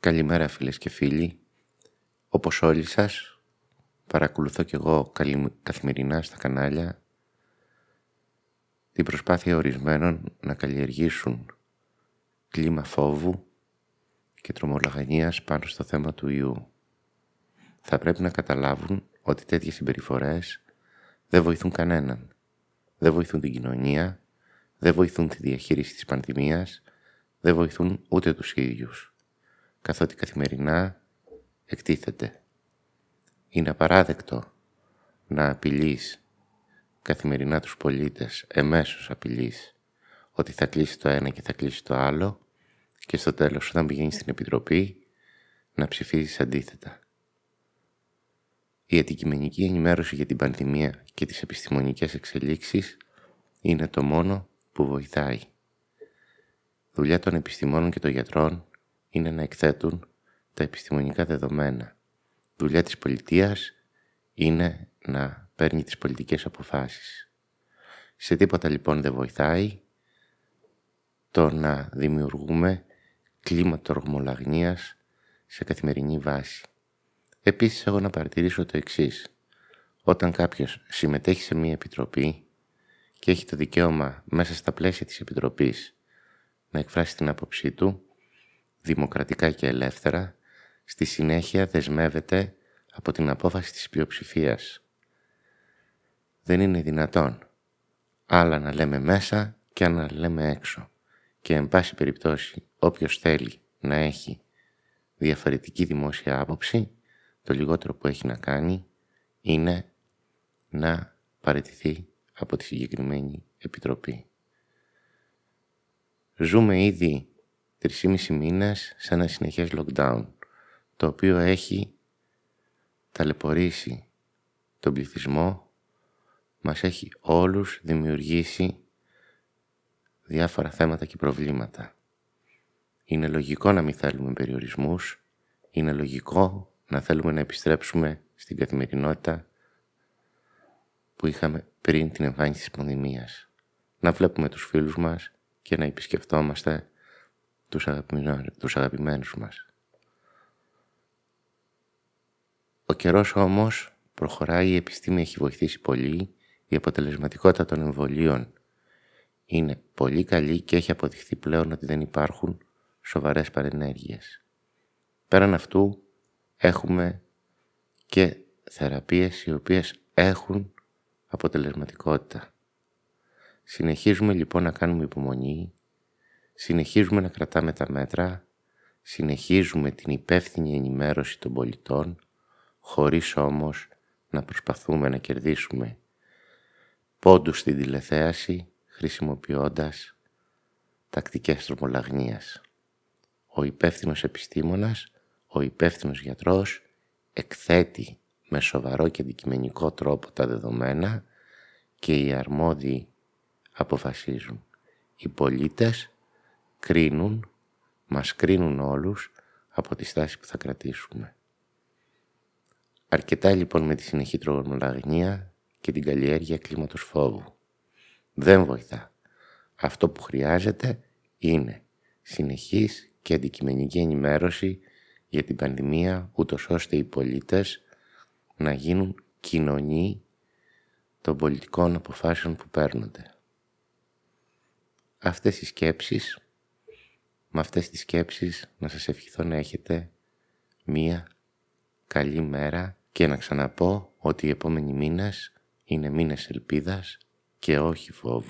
Καλημέρα φίλες και φίλοι. Όπως όλοι σας, παρακολουθώ κι εγώ καθημερινά στα κανάλια την προσπάθεια ορισμένων να καλλιεργήσουν κλίμα φόβου και τρομολογανίας πάνω στο θέμα του ιού. Θα πρέπει να καταλάβουν ότι τέτοιες συμπεριφορές δεν βοηθούν κανέναν. Δεν βοηθούν την κοινωνία, δεν βοηθούν τη διαχείριση της πανδημίας, δεν βοηθούν ούτε τους ίδιους, καθότι καθημερινά εκτίθεται. Είναι απαράδεκτο να απειλείς καθημερινά τους πολίτες, εμέσως απειλείς, ότι θα κλείσει το ένα και θα κλείσει το άλλο και στο τέλος όταν πηγαίνεις στην Επιτροπή να ψηφίζεις αντίθετα. Η αντικειμενική ενημέρωση για την πανδημία και τις επιστημονικές εξελίξεις είναι το μόνο που βοηθάει. Δουλειά των επιστημόνων και των γιατρών είναι να εκθέτουν τα επιστημονικά δεδομένα. Δουλειά της πολιτείας είναι να παίρνει τις πολιτικές αποφάσεις. Σε τίποτα λοιπόν δεν βοηθάει το να δημιουργούμε κλίμα τορμολαγνίας σε καθημερινή βάση. Επίσης έχω να παρατηρήσω το εξής. Όταν κάποιος συμμετέχει σε μία επιτροπή και έχει το δικαίωμα μέσα στα πλαίσια της επιτροπής να εκφράσει την άποψή του, δημοκρατικά και ελεύθερα, στη συνέχεια δεσμεύεται από την απόφαση της πλειοψηφίας. Δεν είναι δυνατόν άλλα να λέμε μέσα και άλλα να λέμε έξω. Και εν πάση περιπτώσει όποιος θέλει να έχει διαφορετική δημόσια άποψη, το λιγότερο που έχει να κάνει είναι να παραιτηθεί από τη συγκεκριμένη επιτροπή. Ζούμε ήδη 3,5 μήνες σε ένα συνεχές lockdown, το οποίο έχει ταλαιπωρήσει τον πληθυσμό, μας έχει όλους δημιουργήσει διάφορα θέματα και προβλήματα. Είναι λογικό να μην θέλουμε περιορισμούς, είναι λογικό να θέλουμε να επιστρέψουμε στην καθημερινότητα που είχαμε πριν την εμφάνιση της πανδημίας. Να βλέπουμε τους φίλους μας και να επισκεφτόμαστε τους, τους αγαπημένους μας. Ο καιρός όμως προχωράει, η επιστήμη έχει βοηθήσει πολύ, η αποτελεσματικότητα των εμβολίων είναι πολύ καλή και έχει αποδειχθεί πλέον ότι δεν υπάρχουν σοβαρές παρενέργειες. Πέραν αυτού έχουμε και θεραπείες οι οποίες έχουν αποτελεσματικότητα. Συνεχίζουμε λοιπόν να κάνουμε υπομονή, συνεχίζουμε να κρατάμε τα μέτρα, συνεχίζουμε την υπεύθυνη ενημέρωση των πολιτών, χωρίς όμως να προσπαθούμε να κερδίσουμε πόντους στην τηλεθέαση, χρησιμοποιώντας τακτικές τρομολαγνίας. Ο υπεύθυνος επιστήμονας, ο υπεύθυνος γιατρός εκθέτει με σοβαρό και αντικειμενικό τρόπο τα δεδομένα και οι αρμόδιοι αποφασίζουν. Οι πολίτες κρίνουν, μας κρίνουν όλους από τη στάση που θα κρατήσουμε. Αρκετά λοιπόν με τη συνεχή τρομολαγνία και την καλλιέργεια κλίματος φόβου. Δεν βοηθά. Αυτό που χρειάζεται είναι συνεχής και αντικειμενική ενημέρωση για την πανδημία, ούτως ώστε οι πολίτες να γίνουν κοινωνοί των πολιτικών αποφάσεων που παίρνονται. Αυτές οι σκέψεις, με αυτές τις σκέψεις να σας ευχηθώ να έχετε μία καλή μέρα και να ξαναπώ ότι οι επόμενοι μήνες είναι μήνες ελπίδας και όχι φόβου.